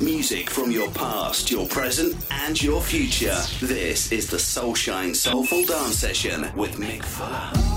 Music from your past, your present, and your future. This is the SoulShyne Soulful Dance Session with Mick Fuller.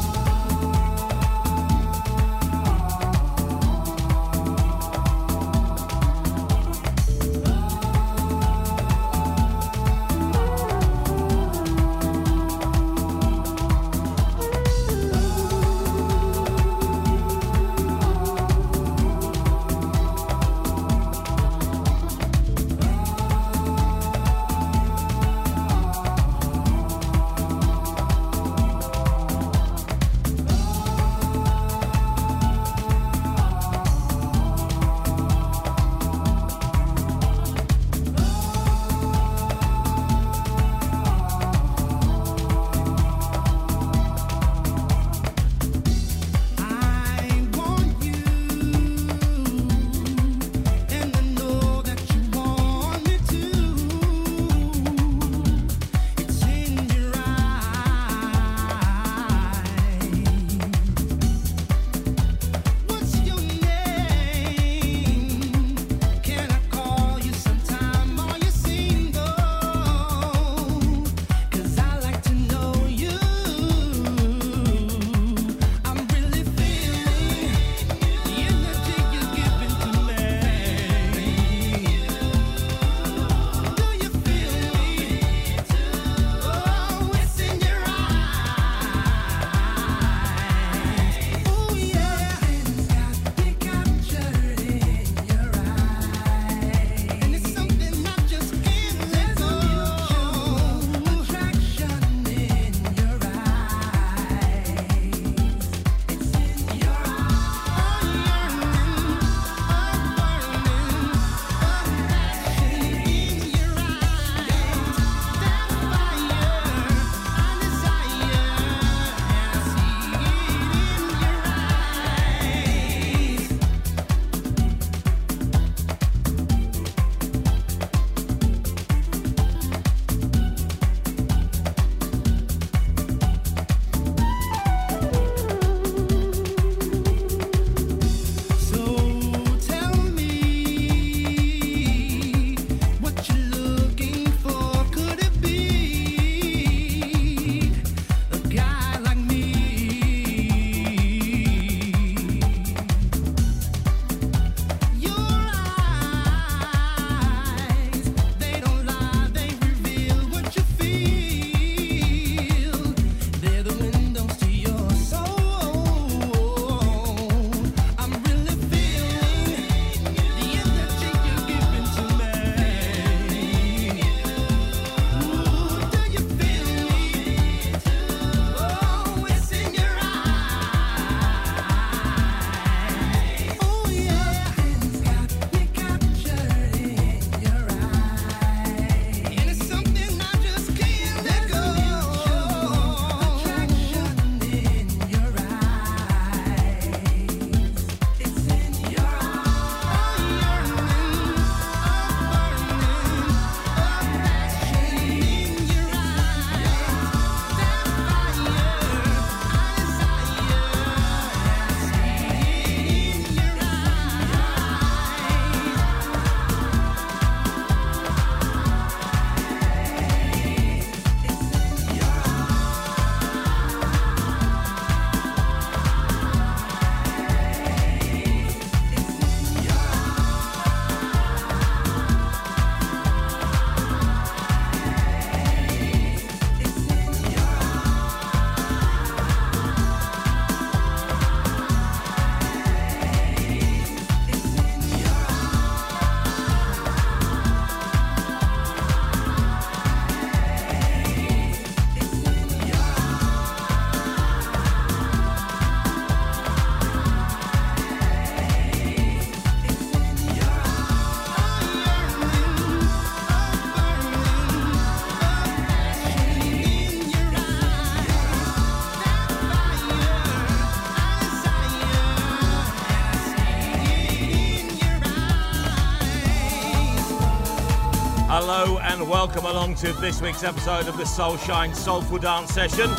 Welcome along to this week's episode of the SoulShyne Soulful Dance Session.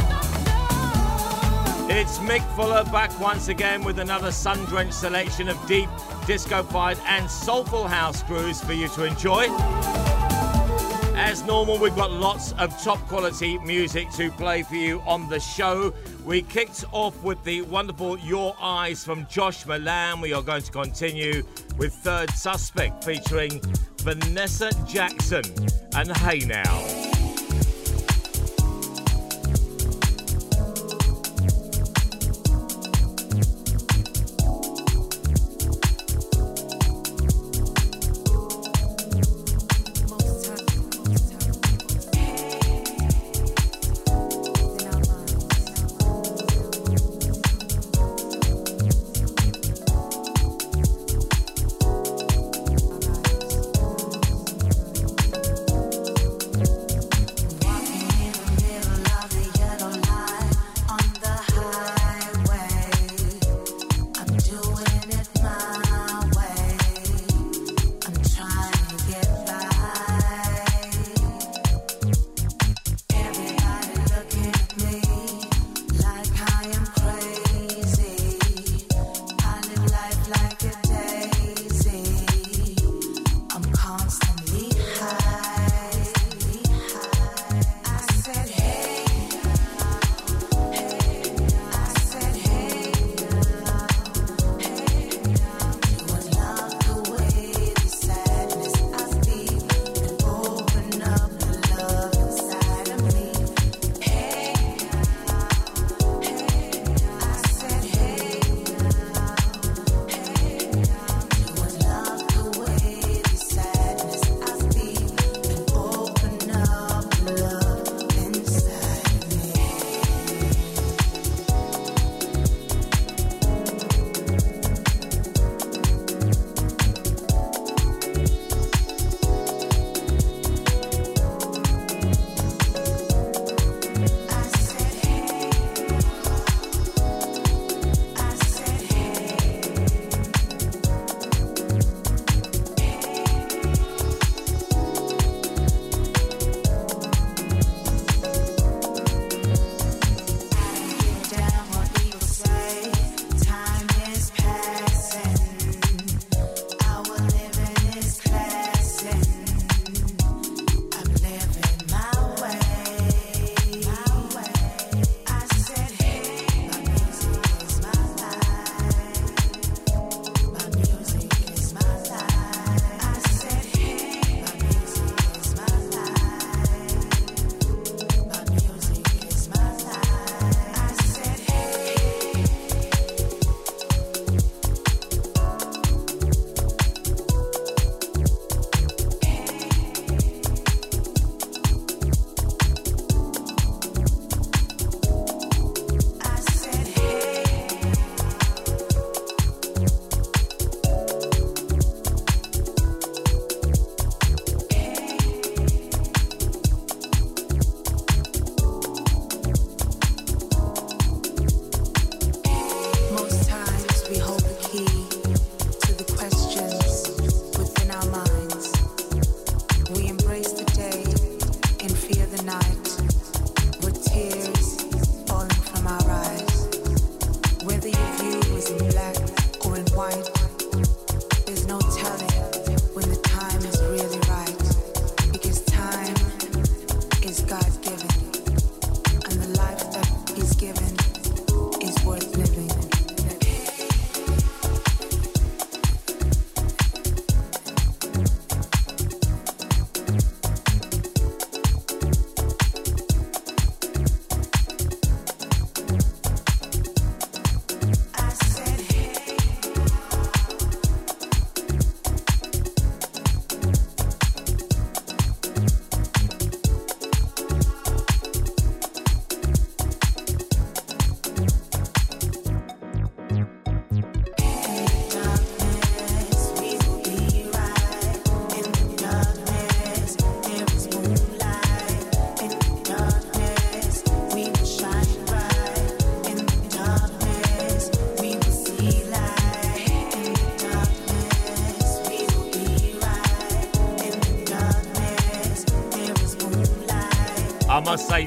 It's Mick Fuller back once again with another sun drenched selection of deep, disco-fied and soulful house grooves for you to enjoy. As normal, we've got lots of top quality music to play for you on the show. We kicked off with the wonderful Your Eyes from Josh Milan. We are going to continue with Therd Suspect featuring Vanessa Jackson and Hey Now.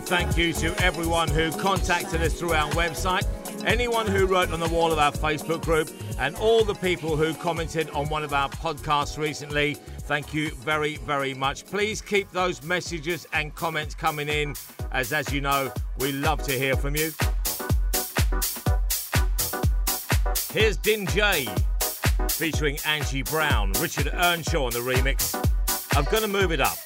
Thank you to everyone who contacted us through our website, anyone who wrote on the wall of our Facebook group, and all the people who commented on one of our podcasts recently. Thank you very, very much. Please keep those messages and comments coming in, as as you know, we love to hear from you. Here's Din J featuring Angie Brown, Richard Earnshaw on the remix. I'm gonna move it up.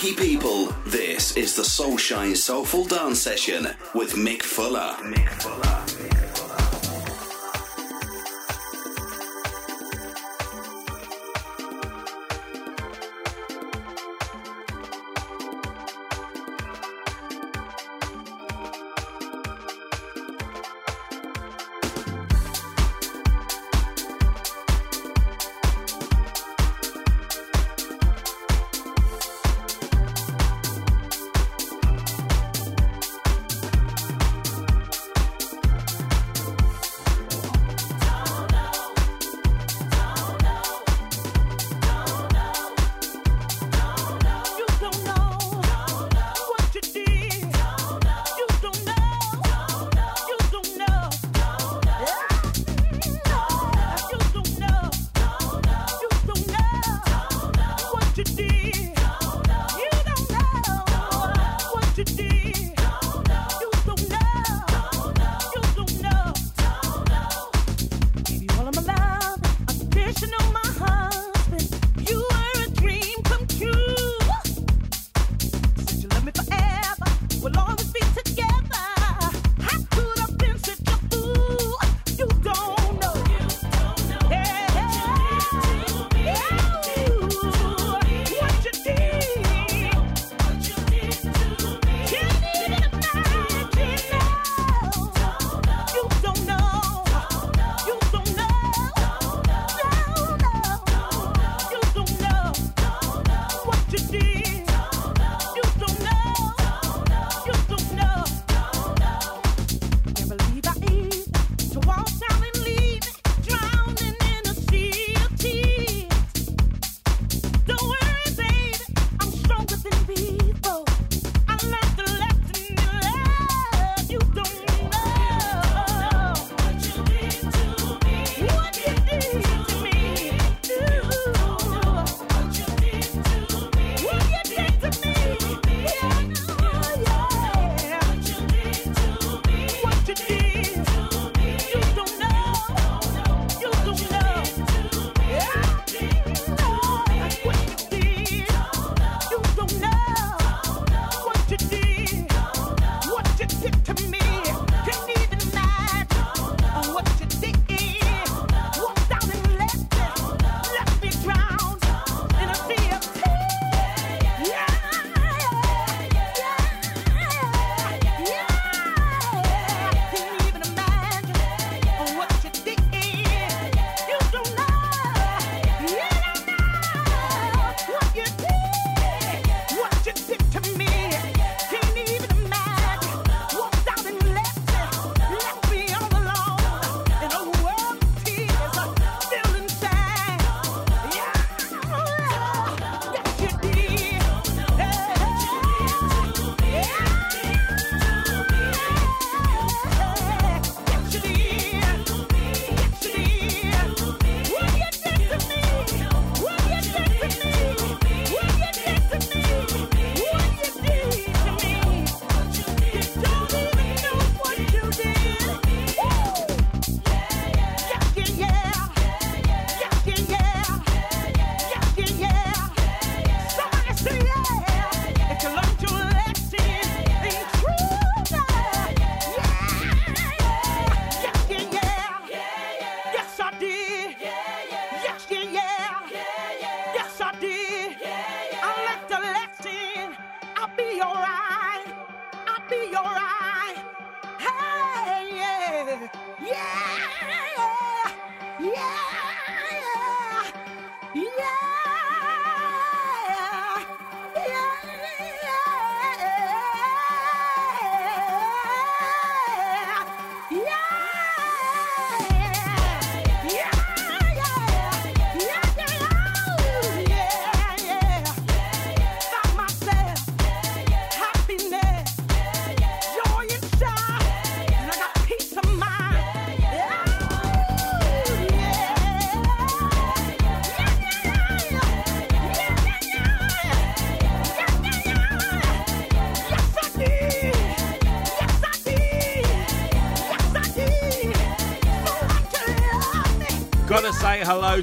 Funky people. This is the SoulShyne Soulful Dance Session with Mick Fuller. Mick Fuller.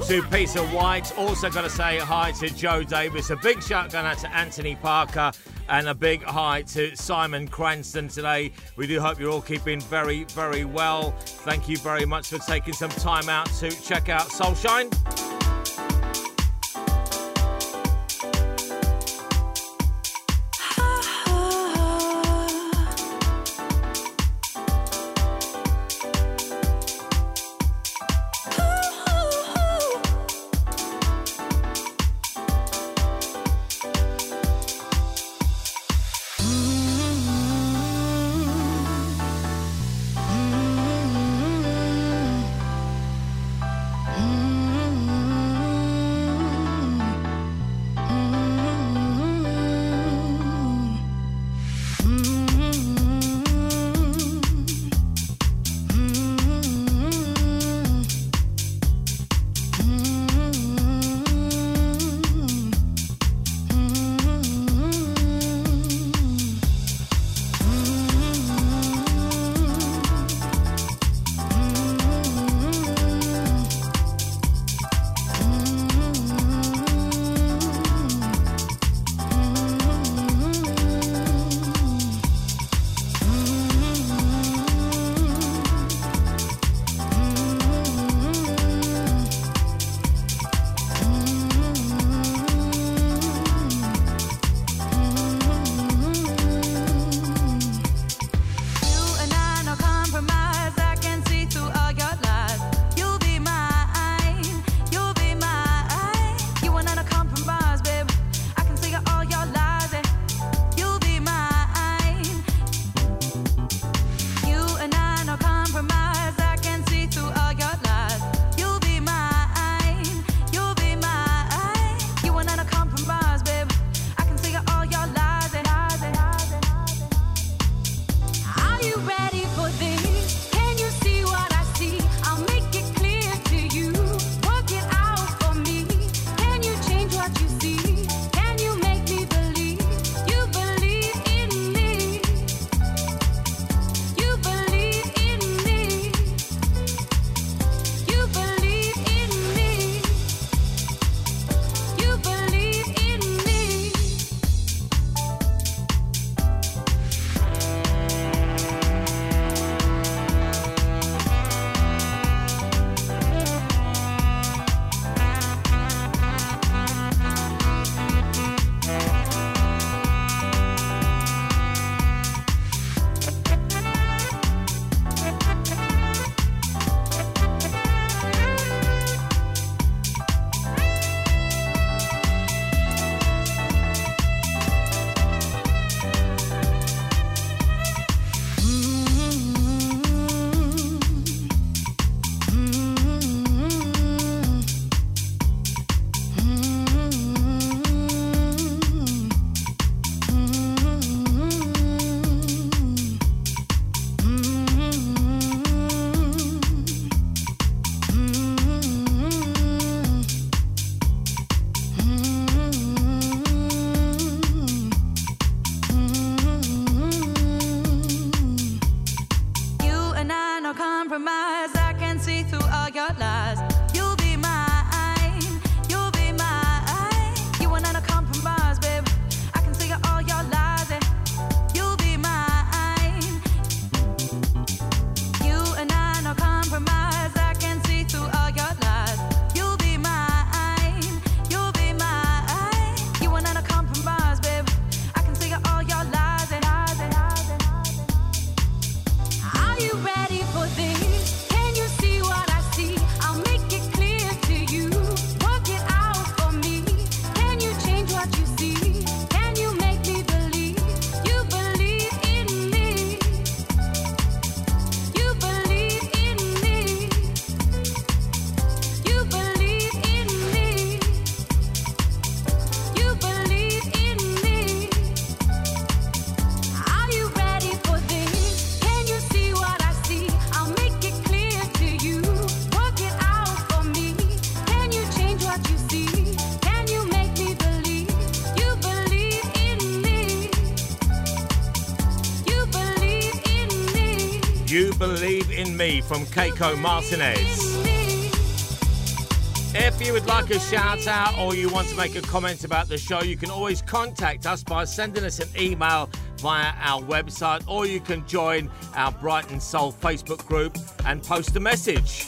To Peter White. Also, got to say hi to Joe Davis. A big shout out to Anthony Parker and a big hi to Simon Cranston today. We do hope you're all keeping very, very well. Thank you very much for taking some time out to check out SoulShyne. From Keiko Martinez. If you would like a shout out or you want to make a comment about the show, you can always contact us by sending us an email via our website or you can join our Brighton Soul Facebook group and post a message.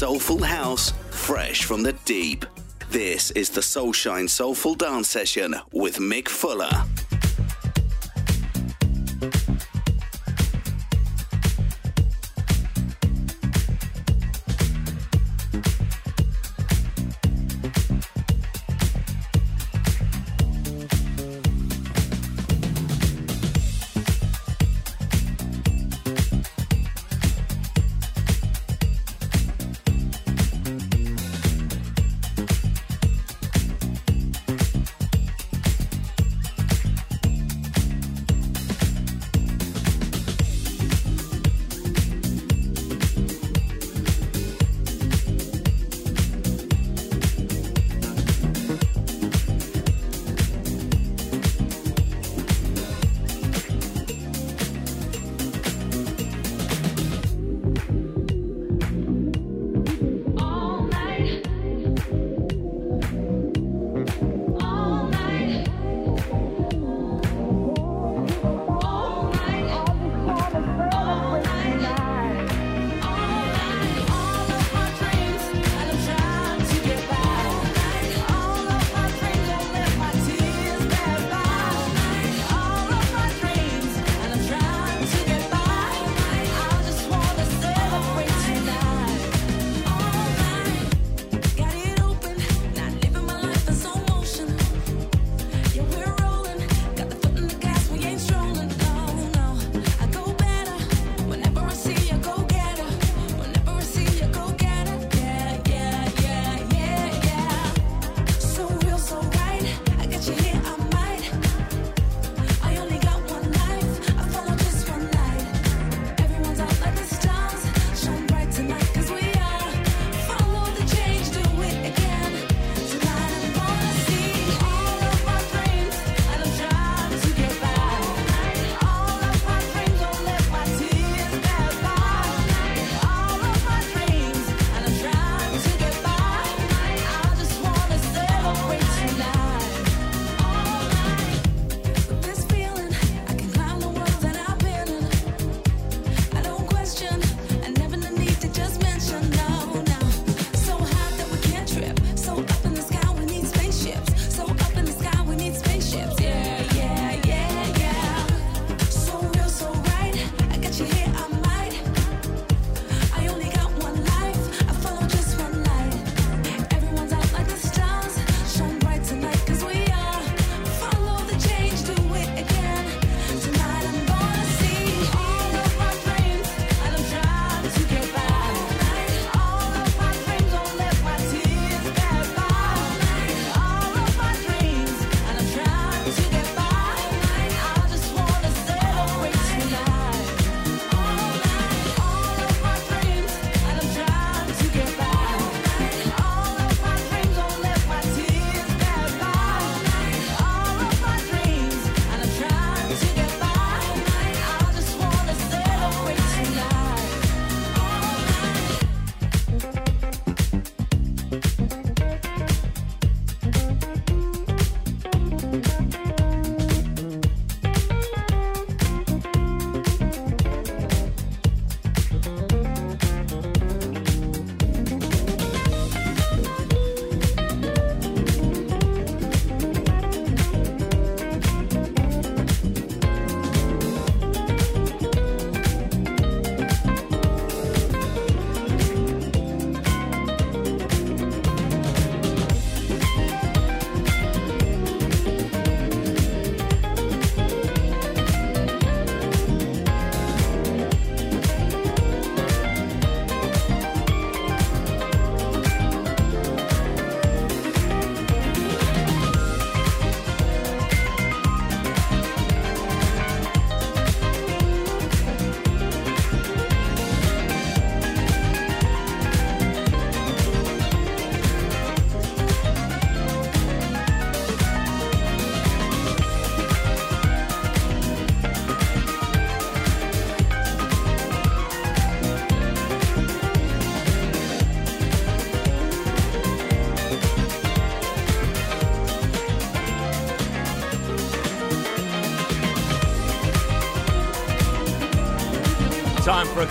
Soulful house, fresh from the deep. This is the SoulShyne Soulful Dance Session with Mick Fuller.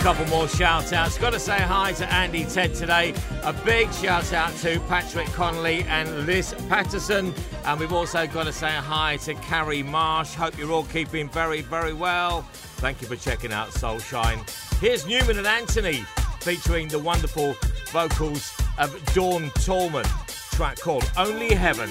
Couple more shout outs. Got to say hi to Andy Ted today. A big shout out to Patrick Connolly and Liz Patterson. And we've also got to say hi to Carrie Marsh. Hope you're all keeping very, very well. Thank you for checking out SoulShyne. Here's Newman and Anthony featuring the wonderful vocals of Dawn Tallman. Track called Only Heaven.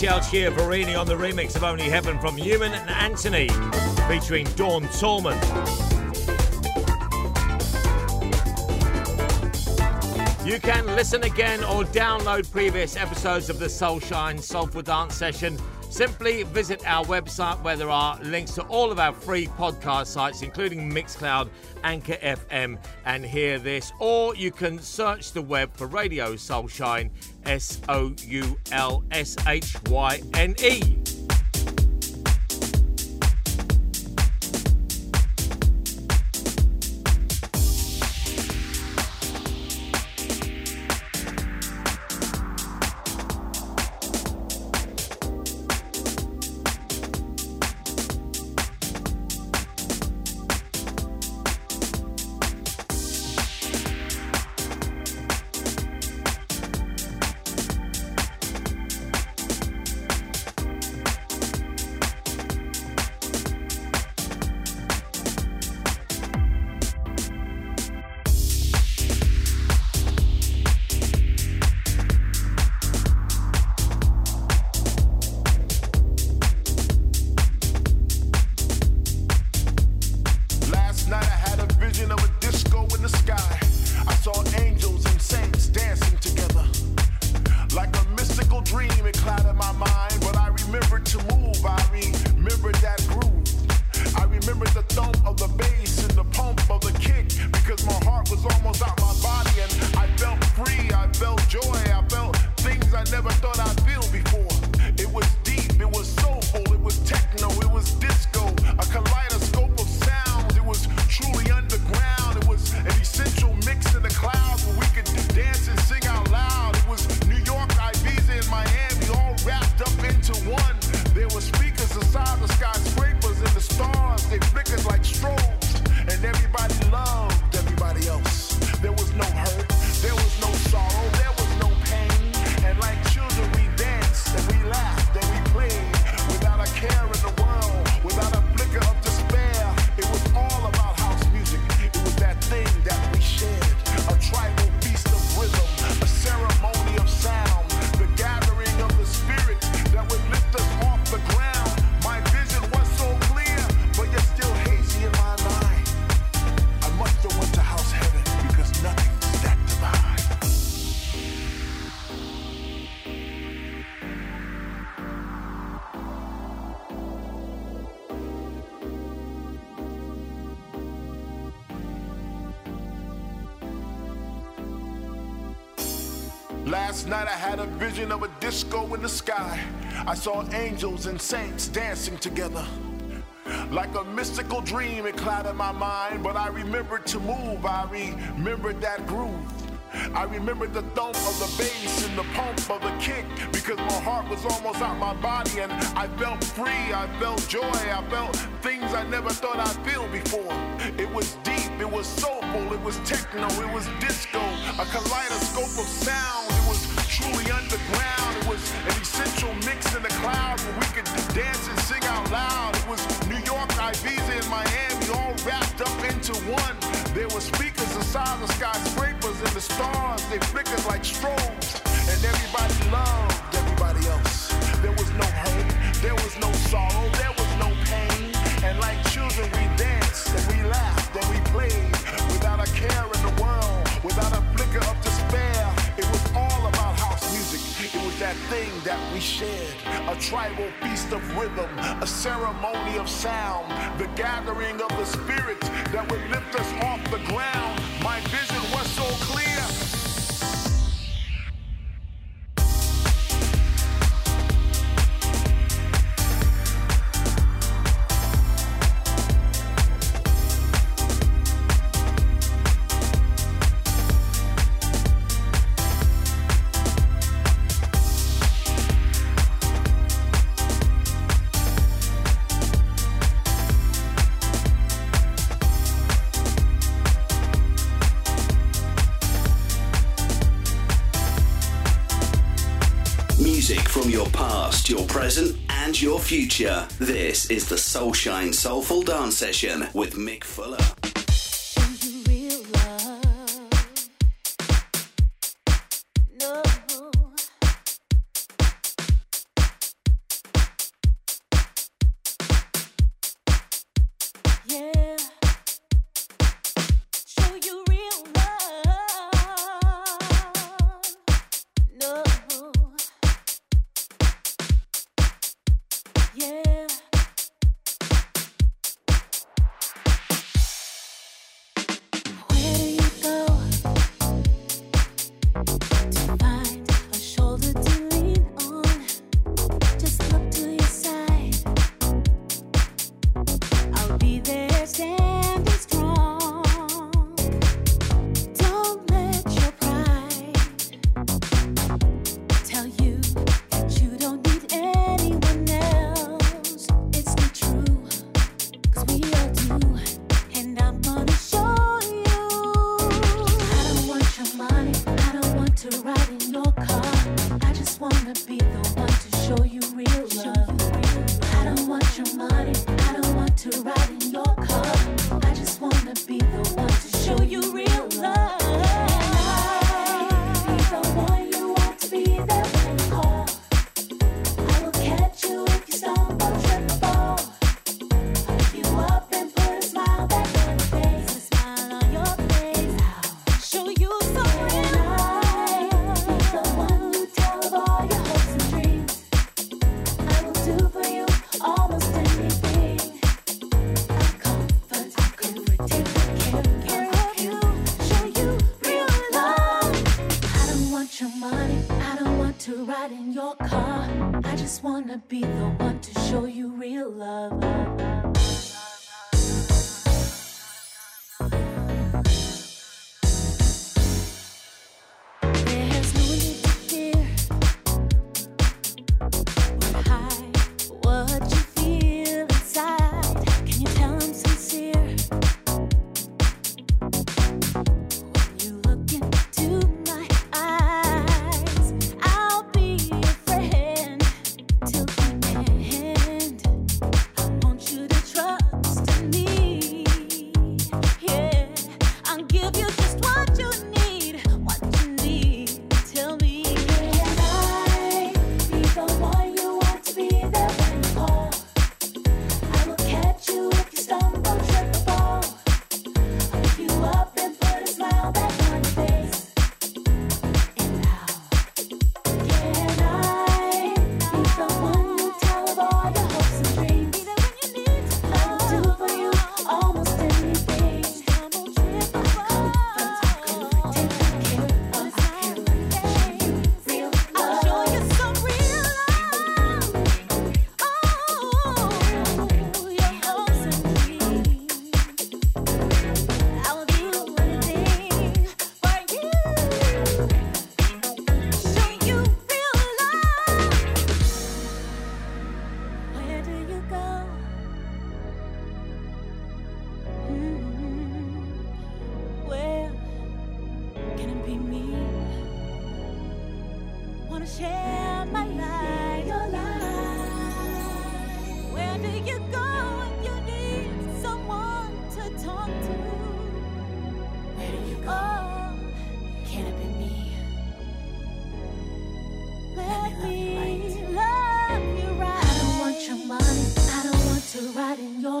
Michele Chiavarini on the remix of Only Heaven from Human and Anthony, featuring Dawn Tallman. You can listen again or download previous episodes of the SoulShyne Soulful Dance Session. Simply visit our website where there are links to all of our free podcast sites, including Mixcloud, Anchor FM, and Hear This. Or you can search the web for Radio SoulShyne, S O U L S H Y N E. I saw angels and saints dancing together. Like a mystical dream, it clouded my mind, but I remembered to move. I remembered that groove. I remembered the thump of the bass and the pump of the kick because my heart was almost out my body and I felt free. I felt joy. I felt things I never thought I'd feel before. It was deep. It was soulful. It was techno. It was disco. A kaleidoscope of sound. Tribal feast of rhythm, a ceremony of sound, the gathering of the spirits that would lift is the SoulShyne Soulful Dance Session with Mick Fuller.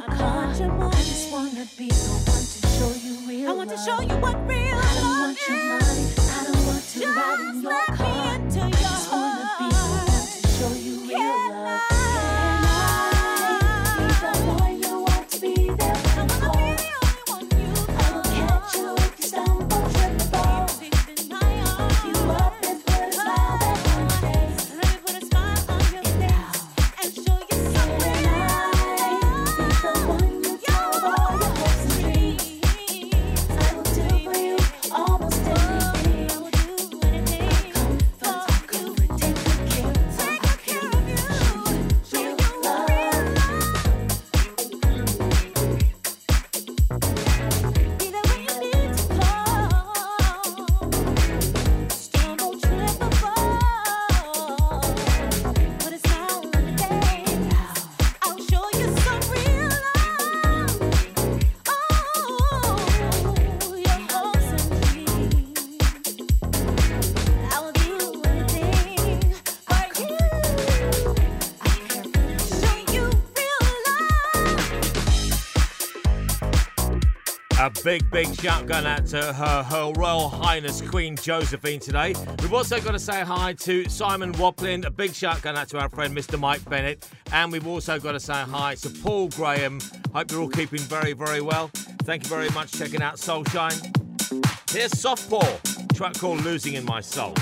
I. Want just wanna be the one to show you real. Love. what real I love is. Don't want your money. I don't want to just ride in your car. Big, big shout going out to her, her Royal Highness Queen Josephine today. We've also got to say hi to Simon Waplin. A big shout going out to our friend Mr. Mike Bennett. And we've also got to say hi to Paul Graham. Hope you're all keeping very, very well. Thank you very much checking out SoulShyne. Here's Softpaw, track called Losing in My Soul.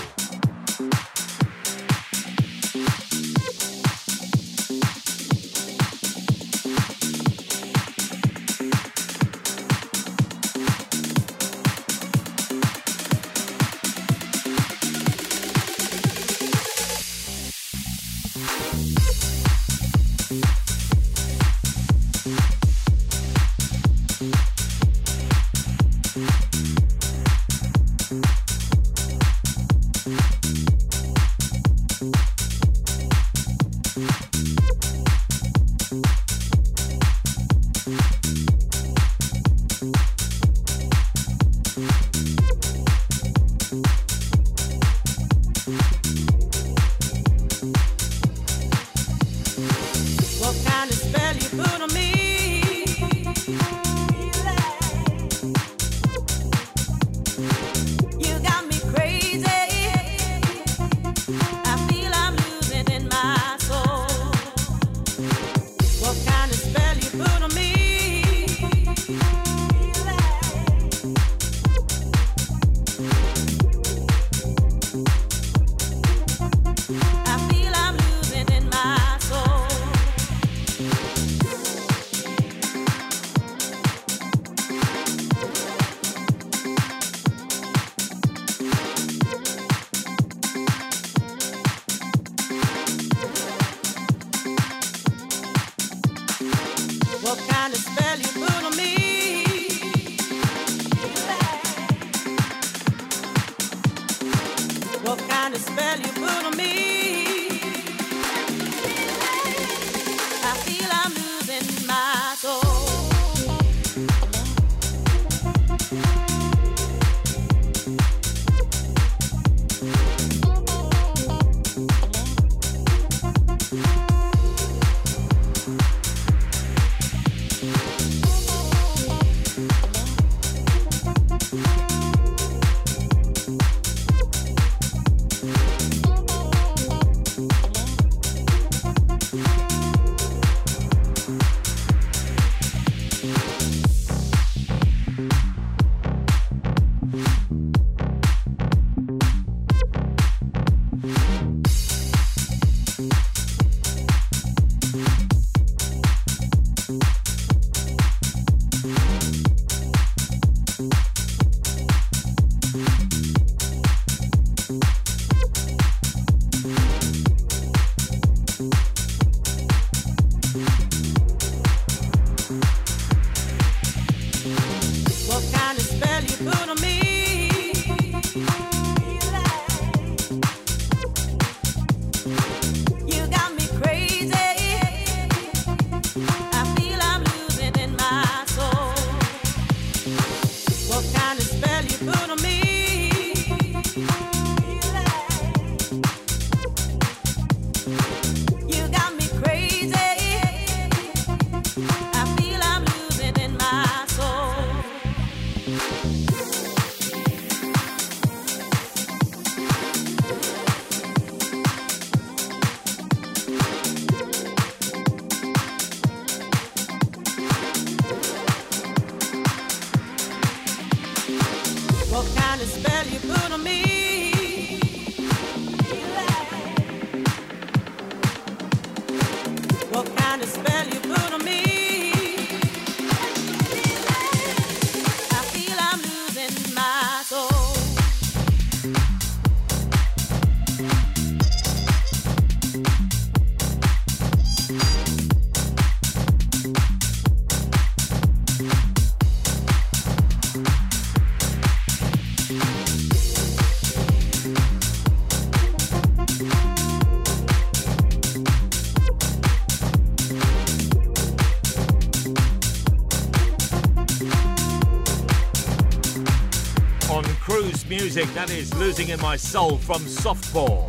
Music that is losing in my soul from Softpaw.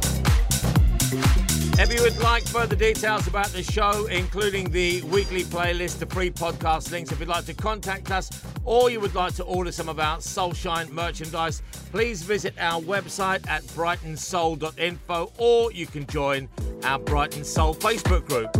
If you would like further details about the show, including the weekly playlist, the free podcast links, if you'd like to contact us or you would like to order some of our SoulShyne merchandise, please visit our website at brightonsoul.info or you can join our Brighton Soul Facebook group.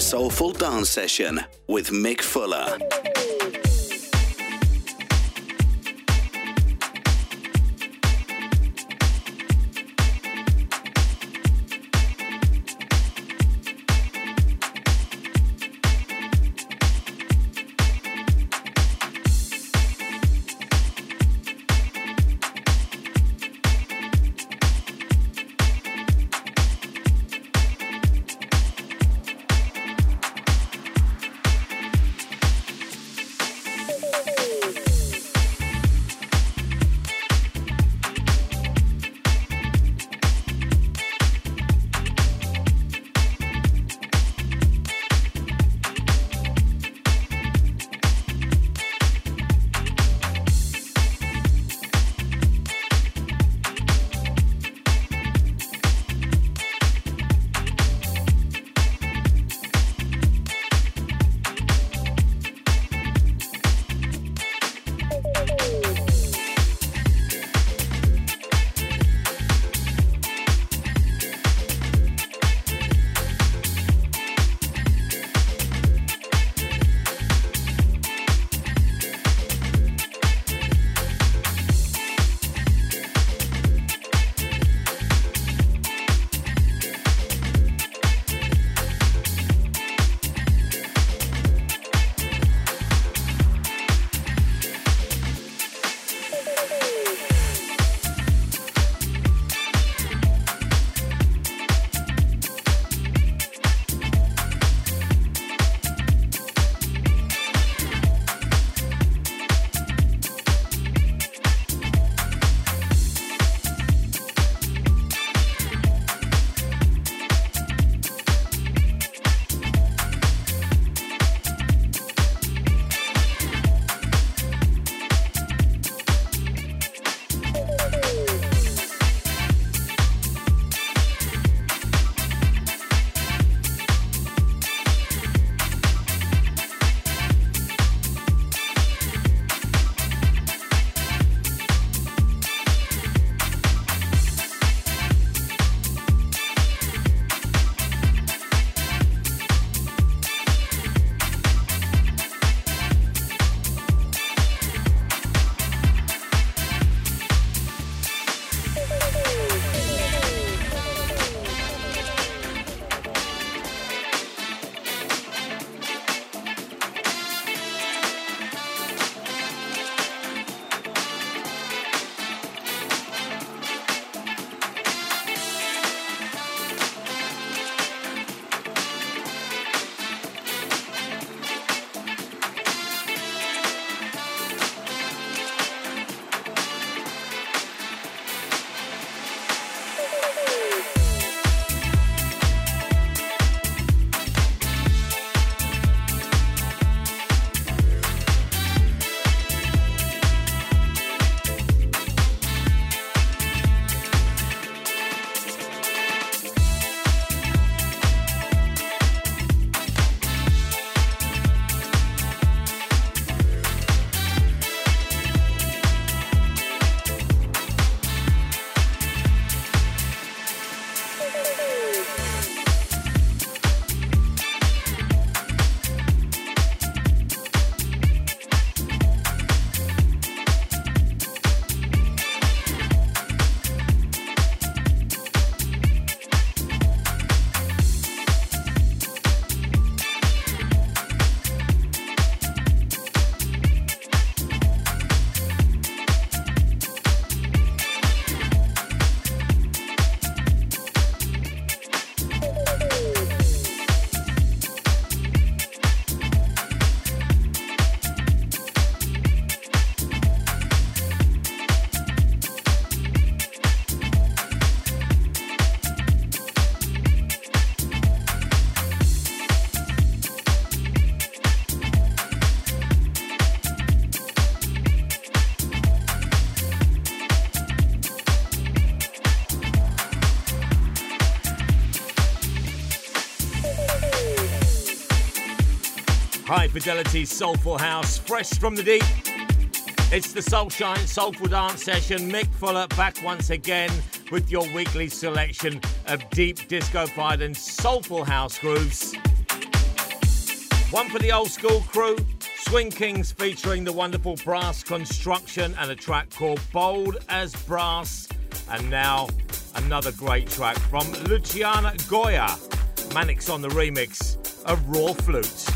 Soulful Dance Session with Mick Fuller. Fidelity soulful house, fresh from the deep. It's the SoulShyne Soulful Dance Session. Mick Fuller back once again with your weekly selection of deep disco-fied and soulful house grooves. One for the old school crew, Swing Kings featuring the wonderful brass construction and a track called Bold as Brass. And now another great track from Luciana Goya. Manix on the remix of Raw Flute.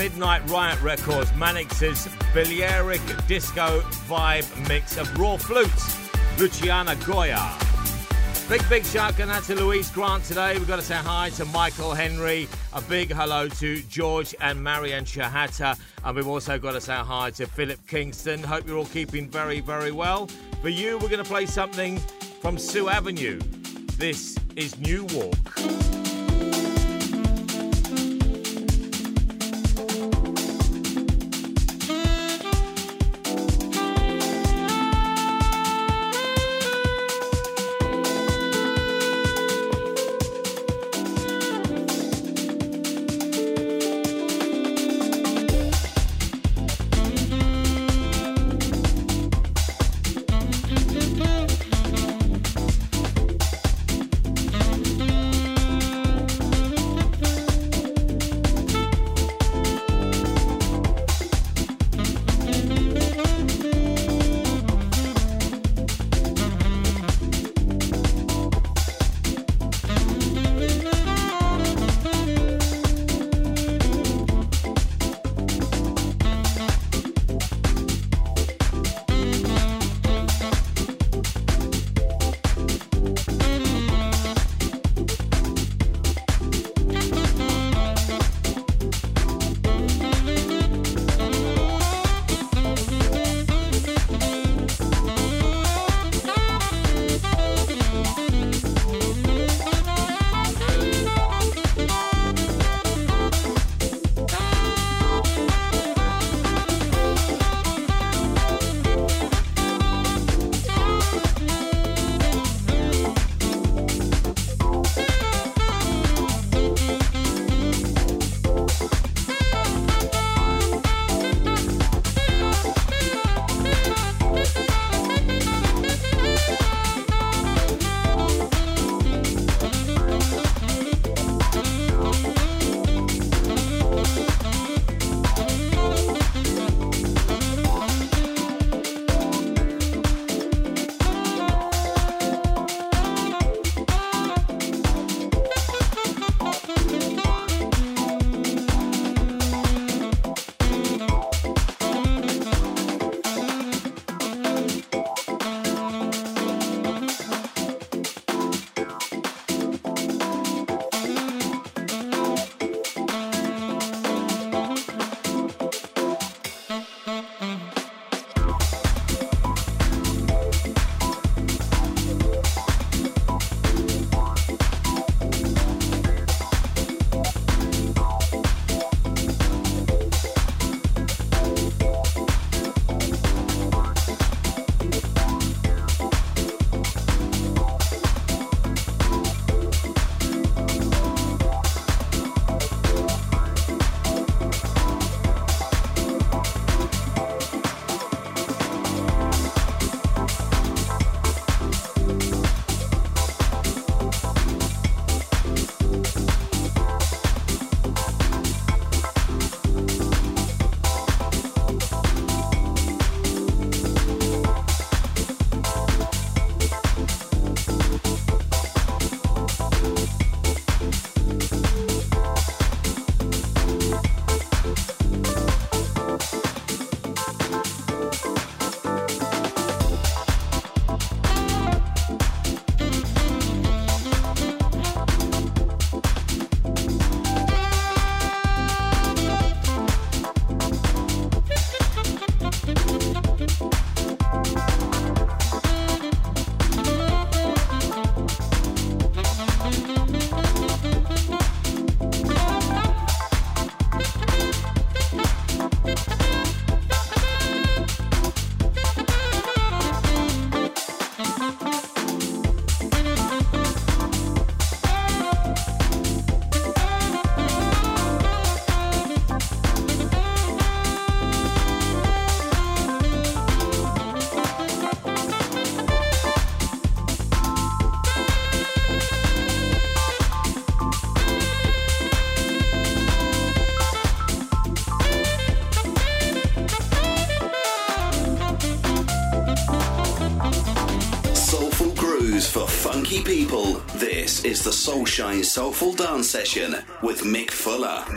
Midnight Riot Records, Manix's Balearic Disco Vibe mix of raw flutes, Luciana Goya. Big, big shout out to Louise Grant today. We've got to say hi to Michael Henry. A big hello to George and Marianne Shahata. And we've also got to say hi to Philip Kingston. Hope you're all keeping very, very well. For you, we're going to play something from Sue Avenue. This is New Walk. SoulShyne Soulful Dance Session with Mick Fuller. Mick Fuller.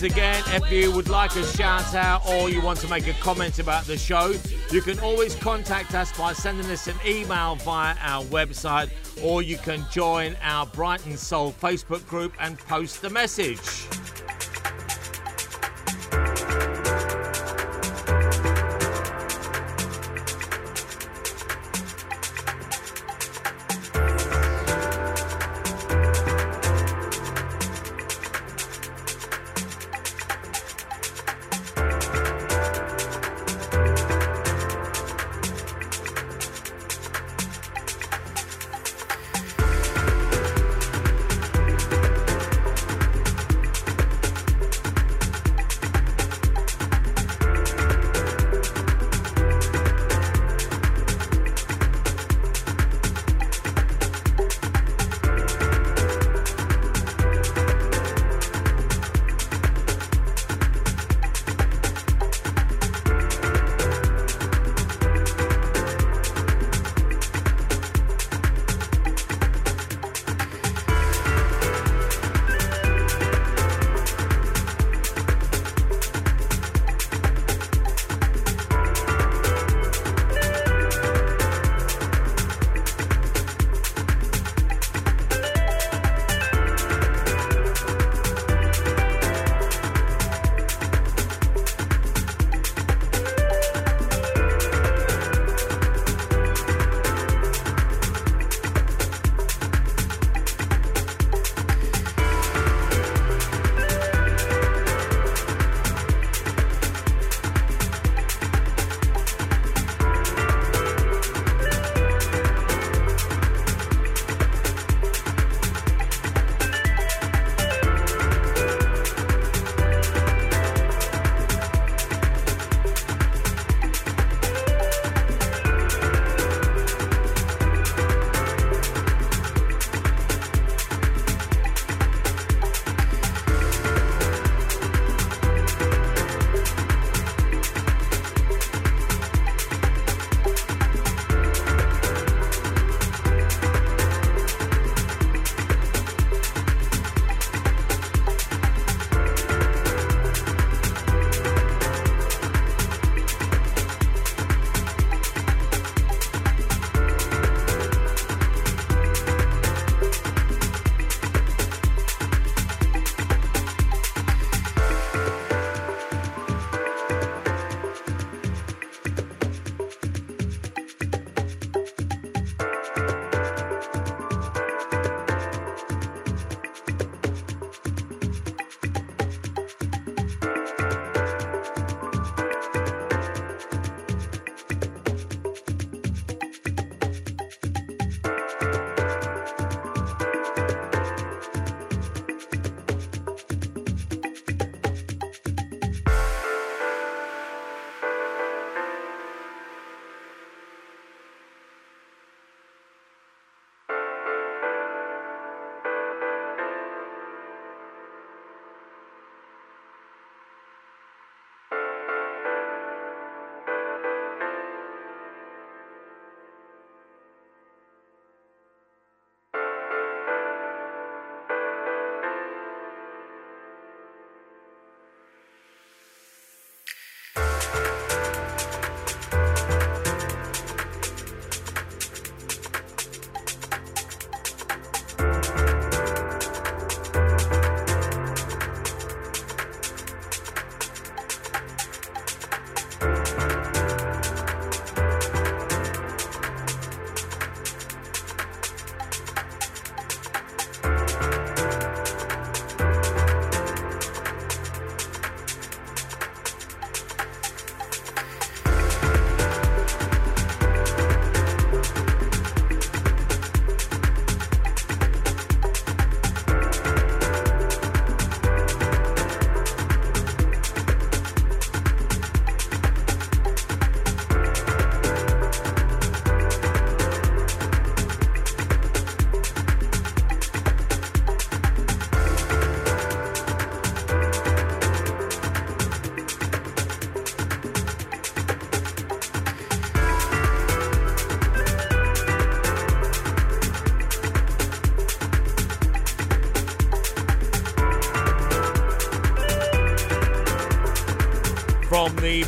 Once again, if you would like a shout out or you want to make a comment about the show, you can always contact us by sending us an email via our website or you can join our Brighton Soul Facebook group and post the message.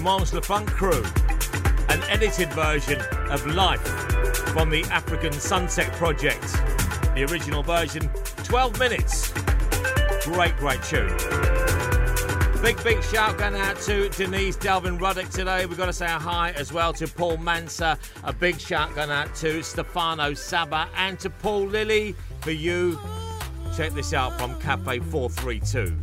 Mons Funk crew, an edited version of Life from the African Sunset Project. The original version, 12 minutes. Great, great tune. Big, big shout going out to Denise Delvin Ruddock today. We've got to say a hi as well to Paul Mansa. A big shout going out to Stefano Saba and to Paul Lilly for you. Check this out from Cafe 432.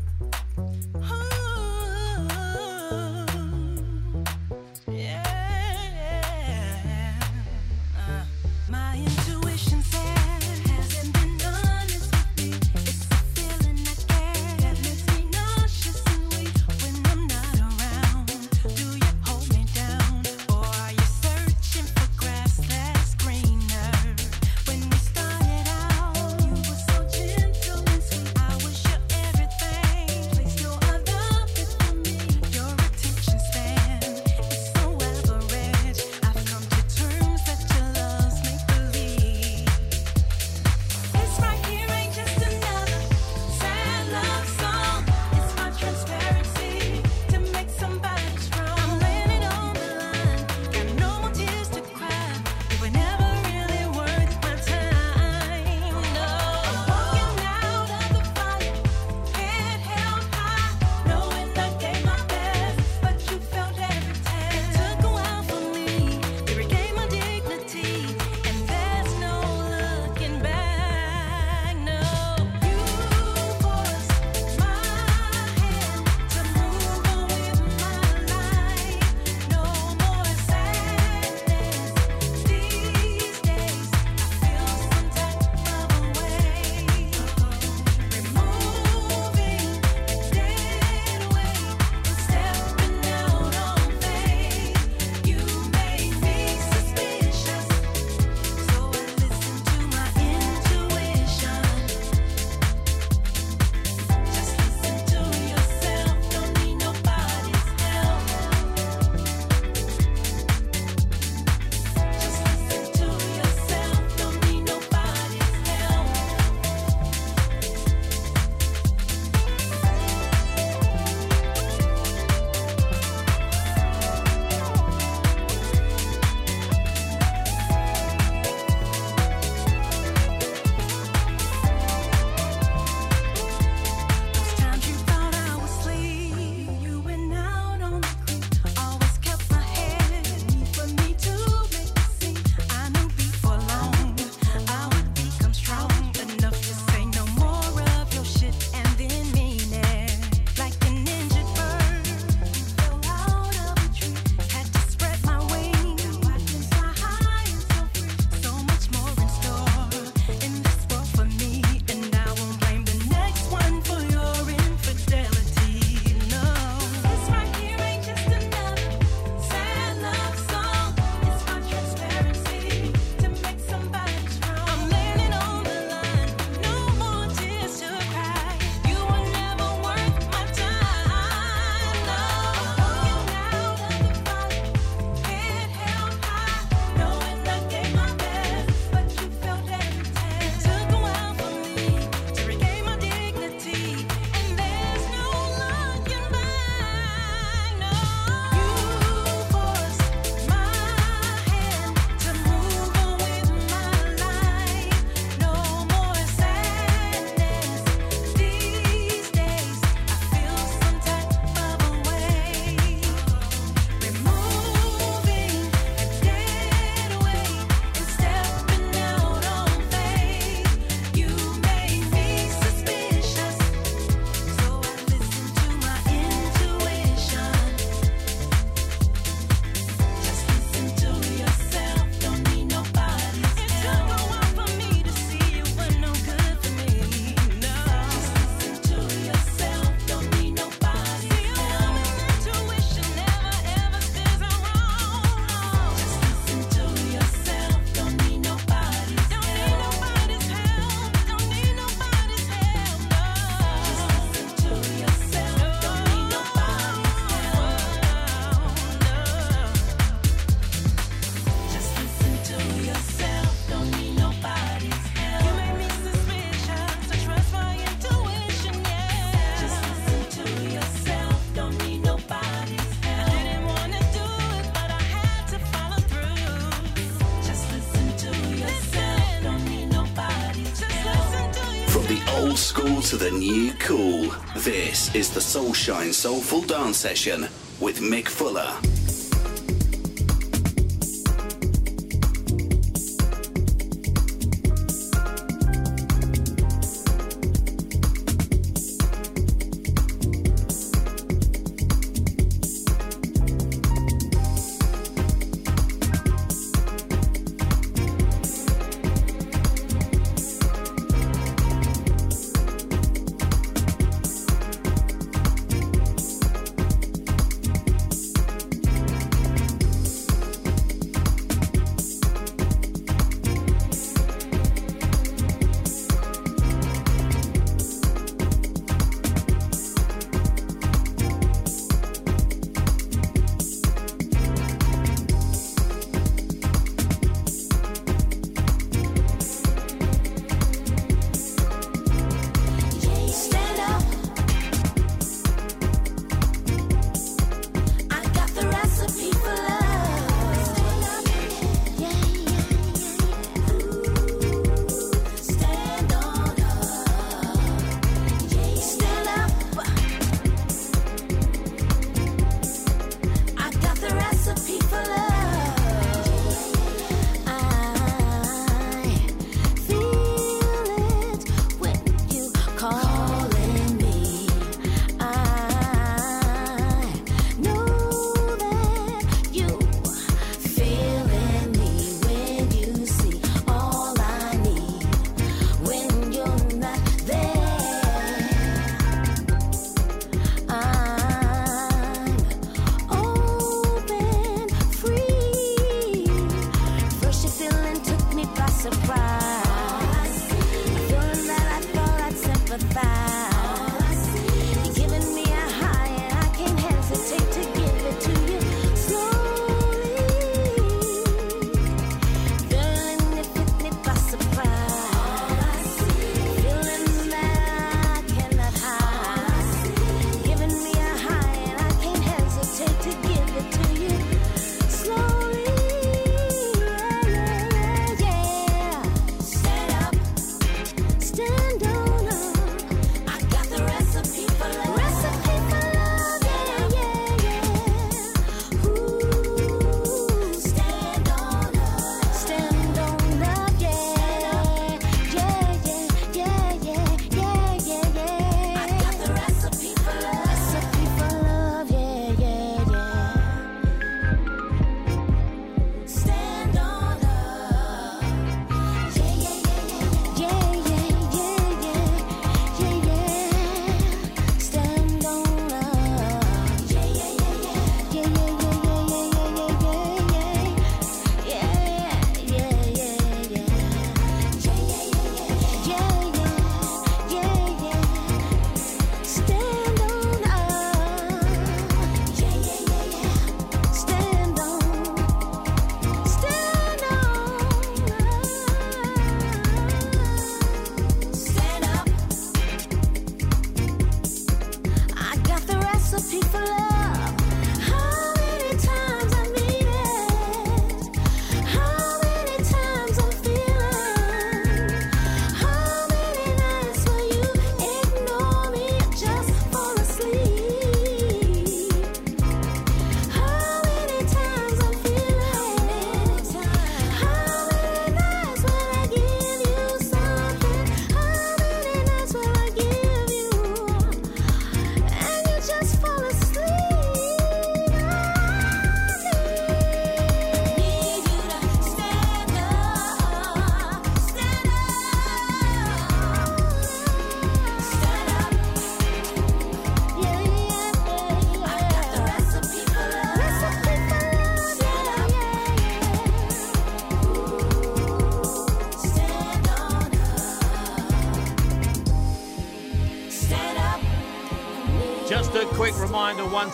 To the new cool. This is the SoulShyne Soulful Dance Session with Mick Fuller.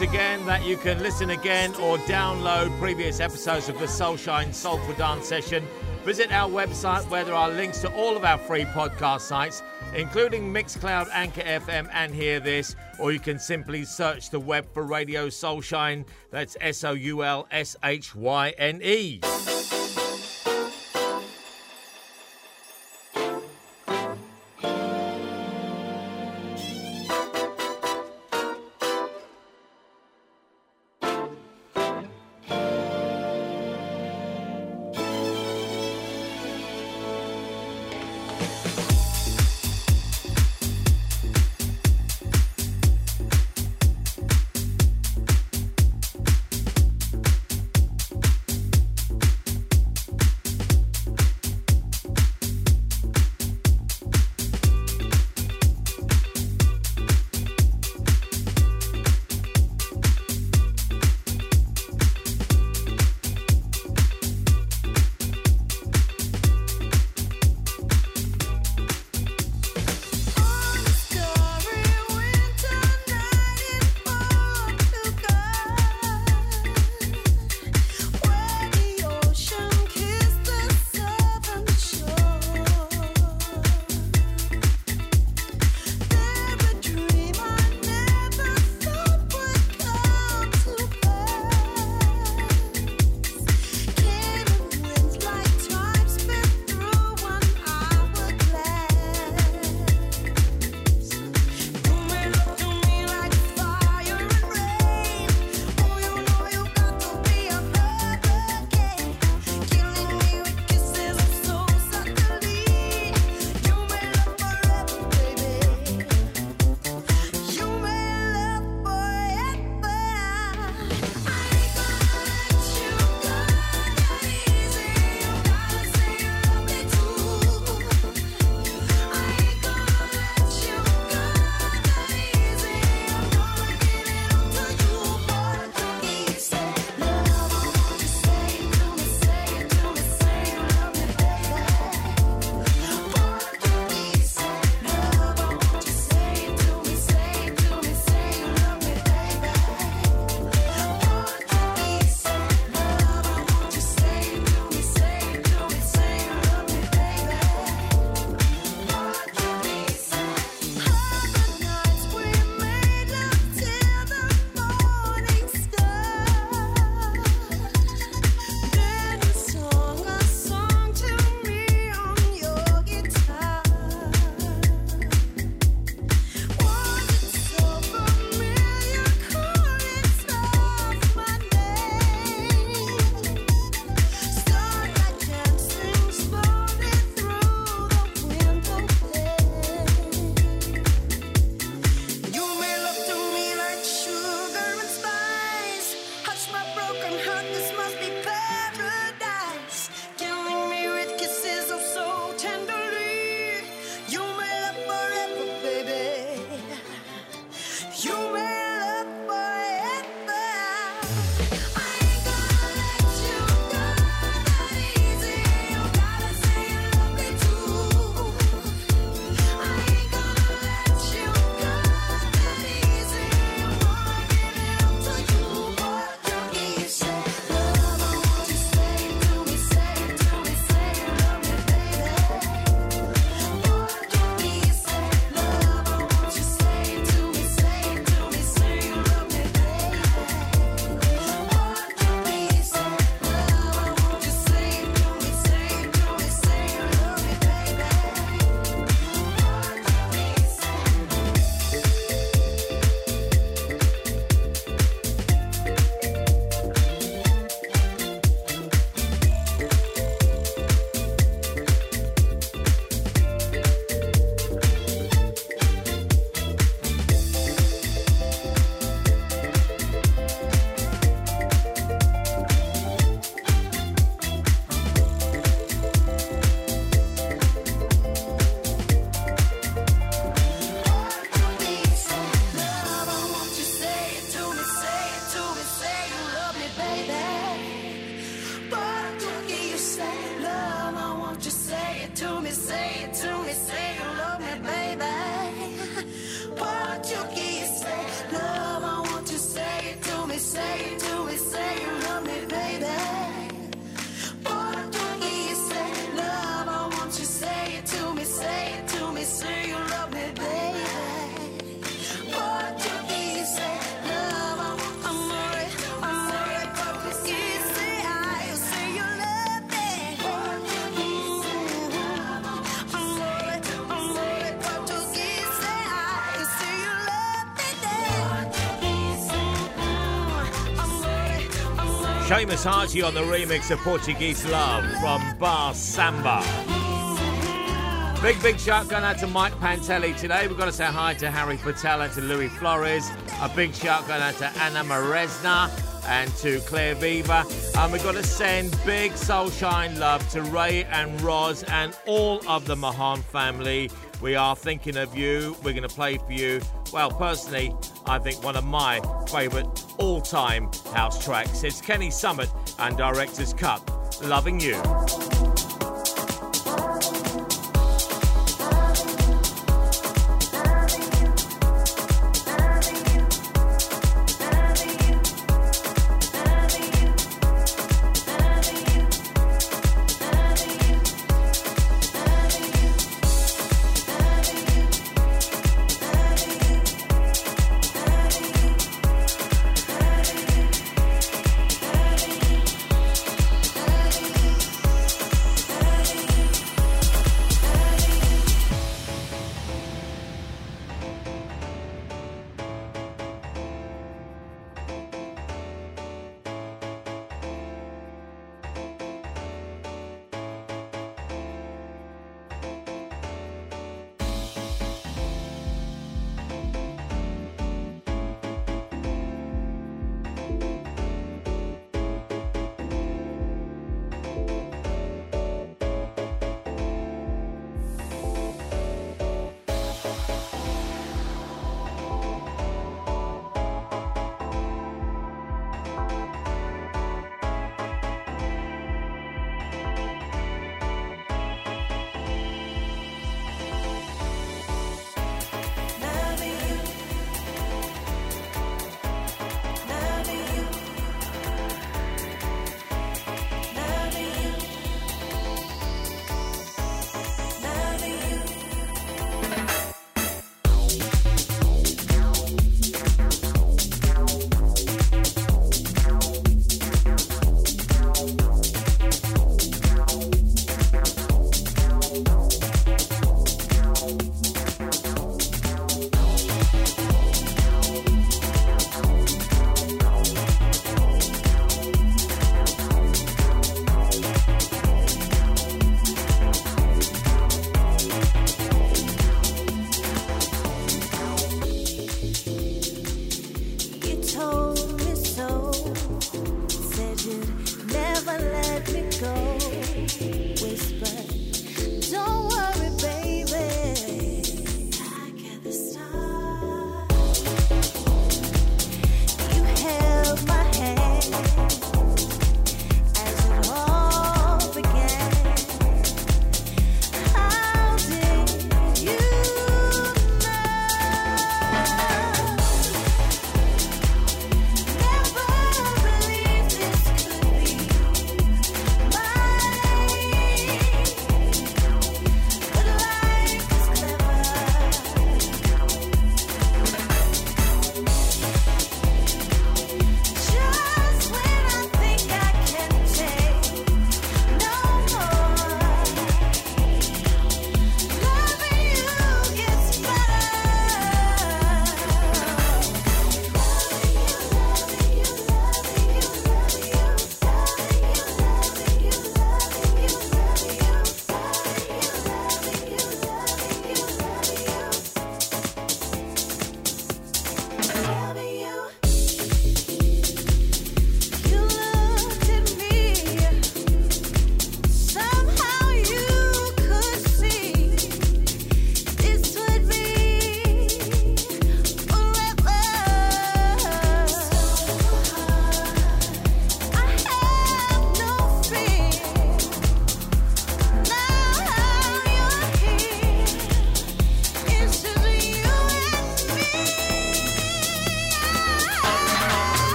Once again that you can listen again or download previous episodes of the SoulShyne Soulful Dance Session. Visit our website where there are links to all of our free podcast sites, including Mixcloud, Anchor FM, and Hear This. Or you can simply search the web for Radio SoulShyne. That's S O U L S H Y N E. Seamus Haji on the remix of Portuguese Love from Bah Samba. Big, big shout going out to Mike Pantelli today. We've got to say hi to Harry Patel and to Louis Flores. A big shout going out to Anna Maresna and to Claire Viva. And we've got to send big SoulShyne love to Ray and Roz and all of the Mahan family. We are thinking of you. We're going to play for you. Well, personally, I think one of my favourite all time house tracks. It's Kenny Summit and Director's Cut. Loving You.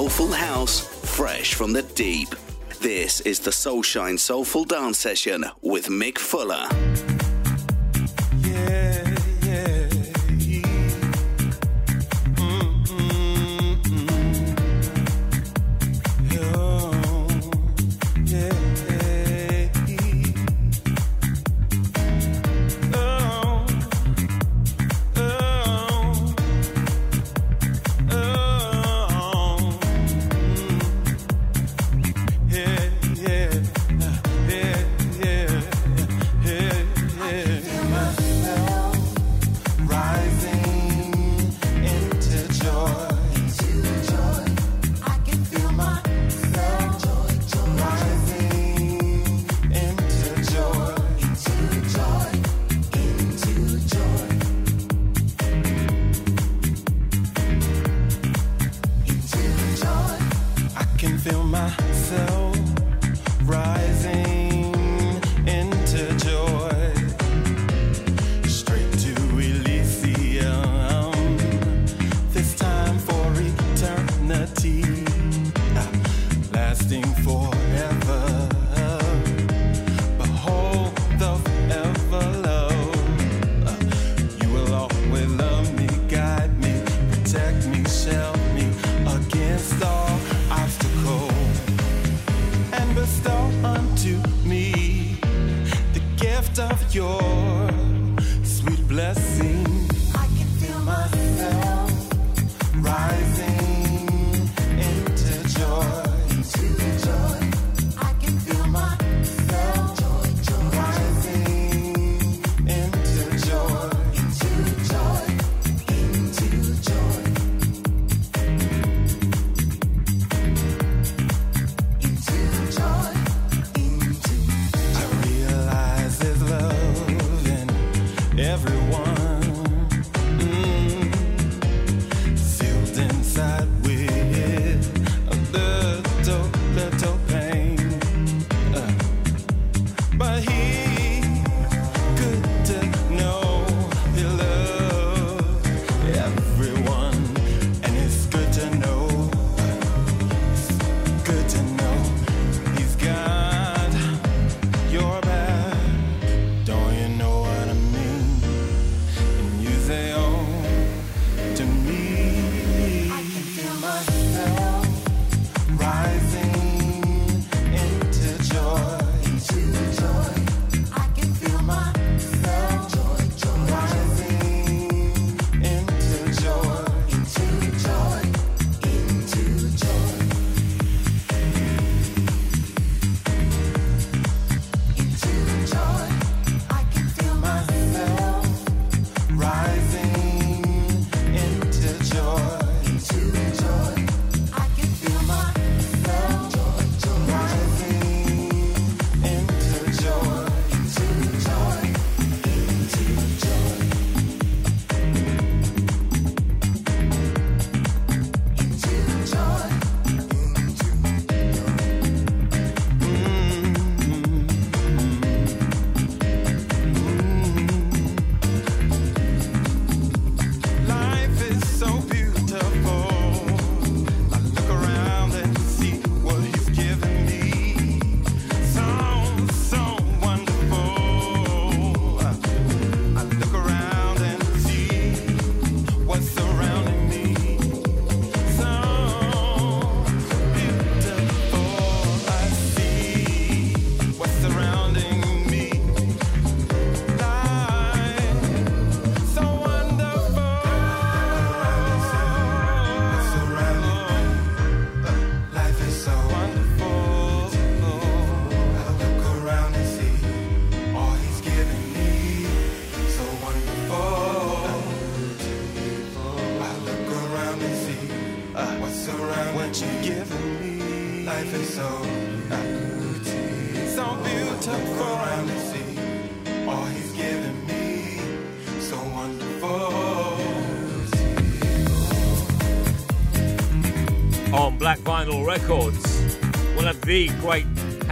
Soulful House, fresh from the deep. This is the SoulShyne Soulful Dance Session with Mick Fuller.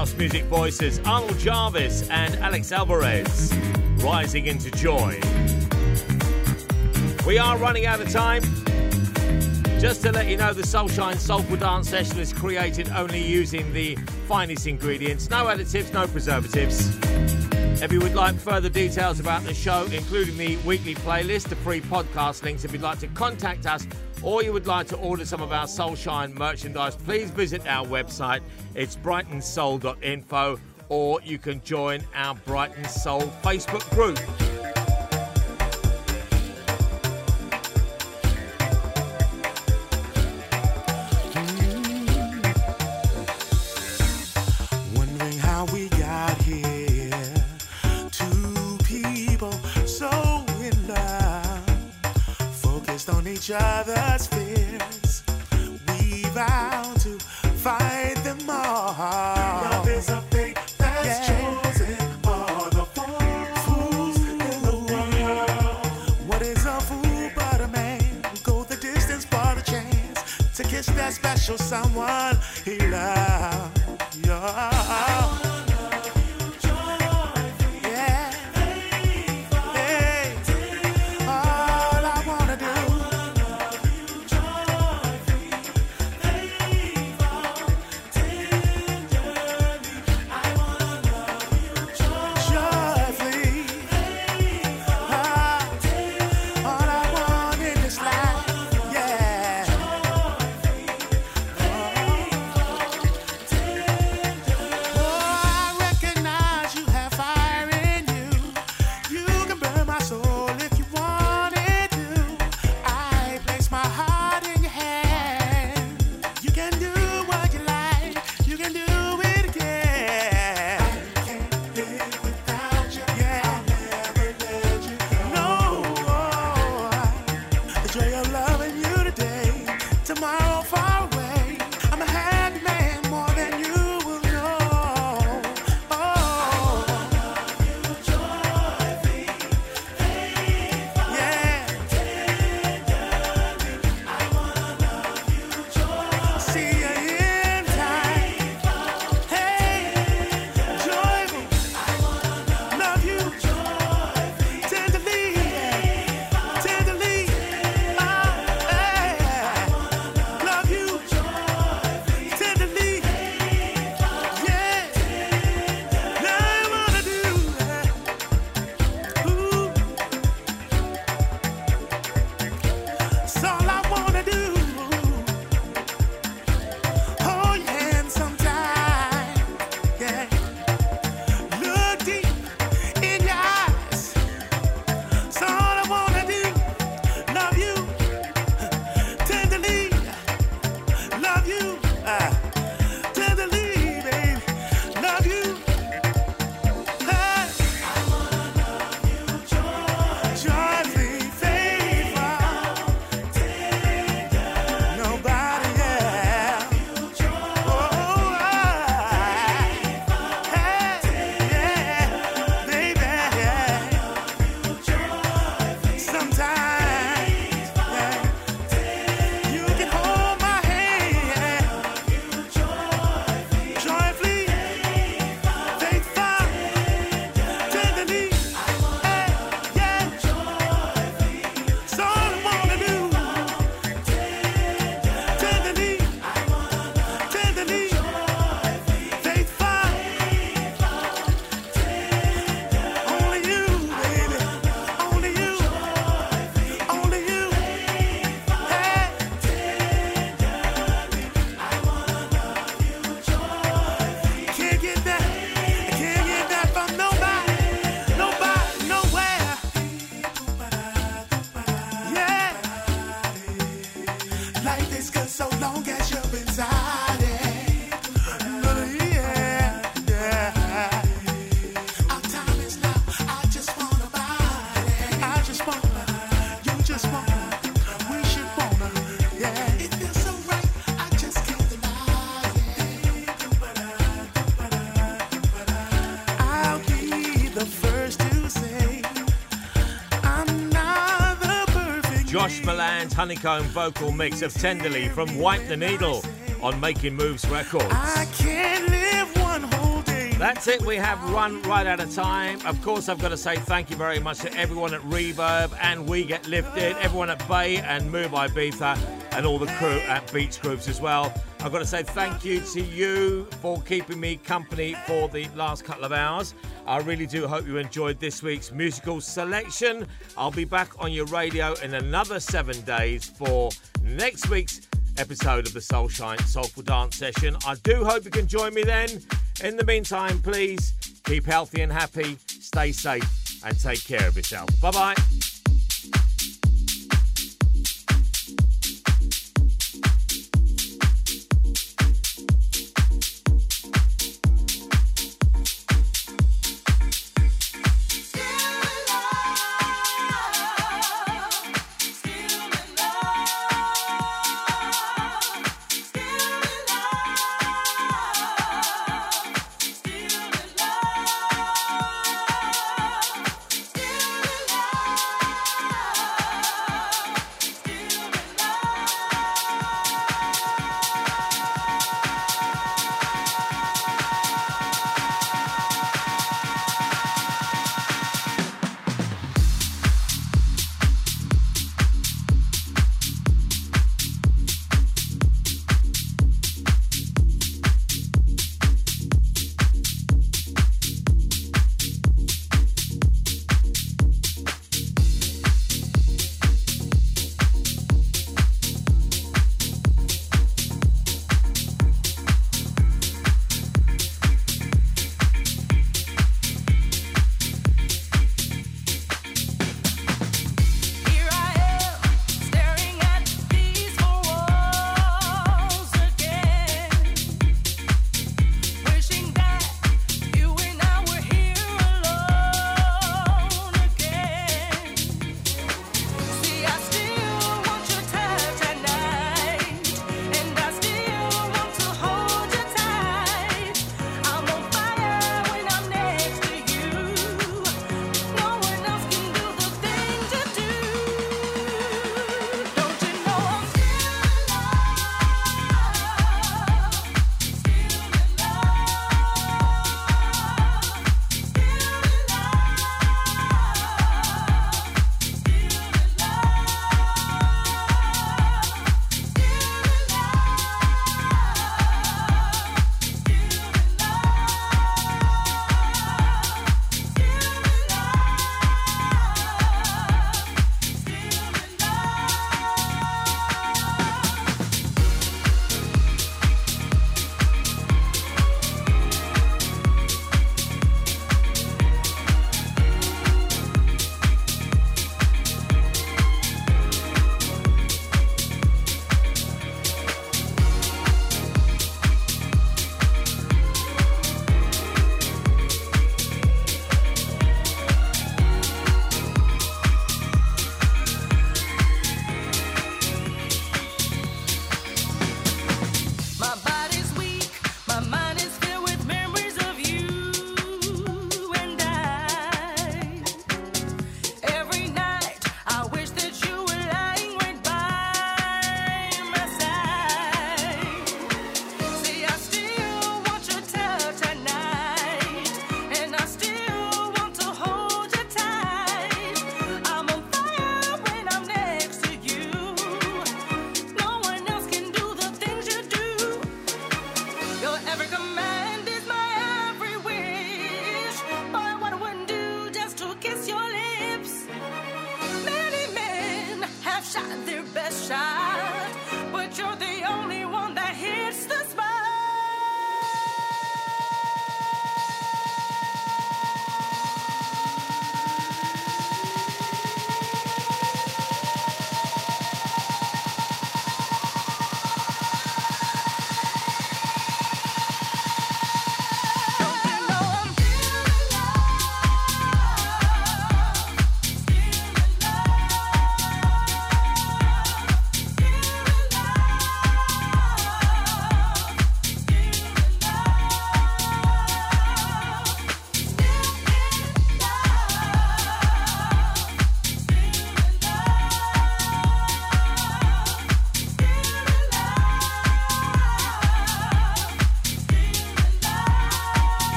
House music voices, Arnold Jarvis and Alex Alvarez, rising into joy. We are running out of time. Just to let you know, the SoulShyne Soulful Dance session is created only using the finest ingredients, no additives, no preservatives. If you would like further details about the show, including the weekly playlist, the free podcast links, if you'd like to contact us or you would like to order some of our SoulShyne merchandise, please visit our website. It's brightonsoul.info or you can join our Brighton Soul Facebook group. Honeycomb vocal mix of Tenderly from Wipe the Needle on Making Moves Records. I can't live one whole day That's it. We have run right out of time. Of course, I've got to say thank you very much to everyone at Reverb and We Get Lifted, everyone at Bay and Move Ibiza, and all the crew at Beach Grooves as well. I've got to say thank you to you for keeping me company for the last couple of hours. I really do hope you enjoyed this week's musical selection. I'll be back on your radio in another seven days for next week's episode of the SoulShyne Soulful Dance Session. I do hope you can join me then. In the meantime, please keep healthy and happy, stay safe, and take care of yourself. Bye bye.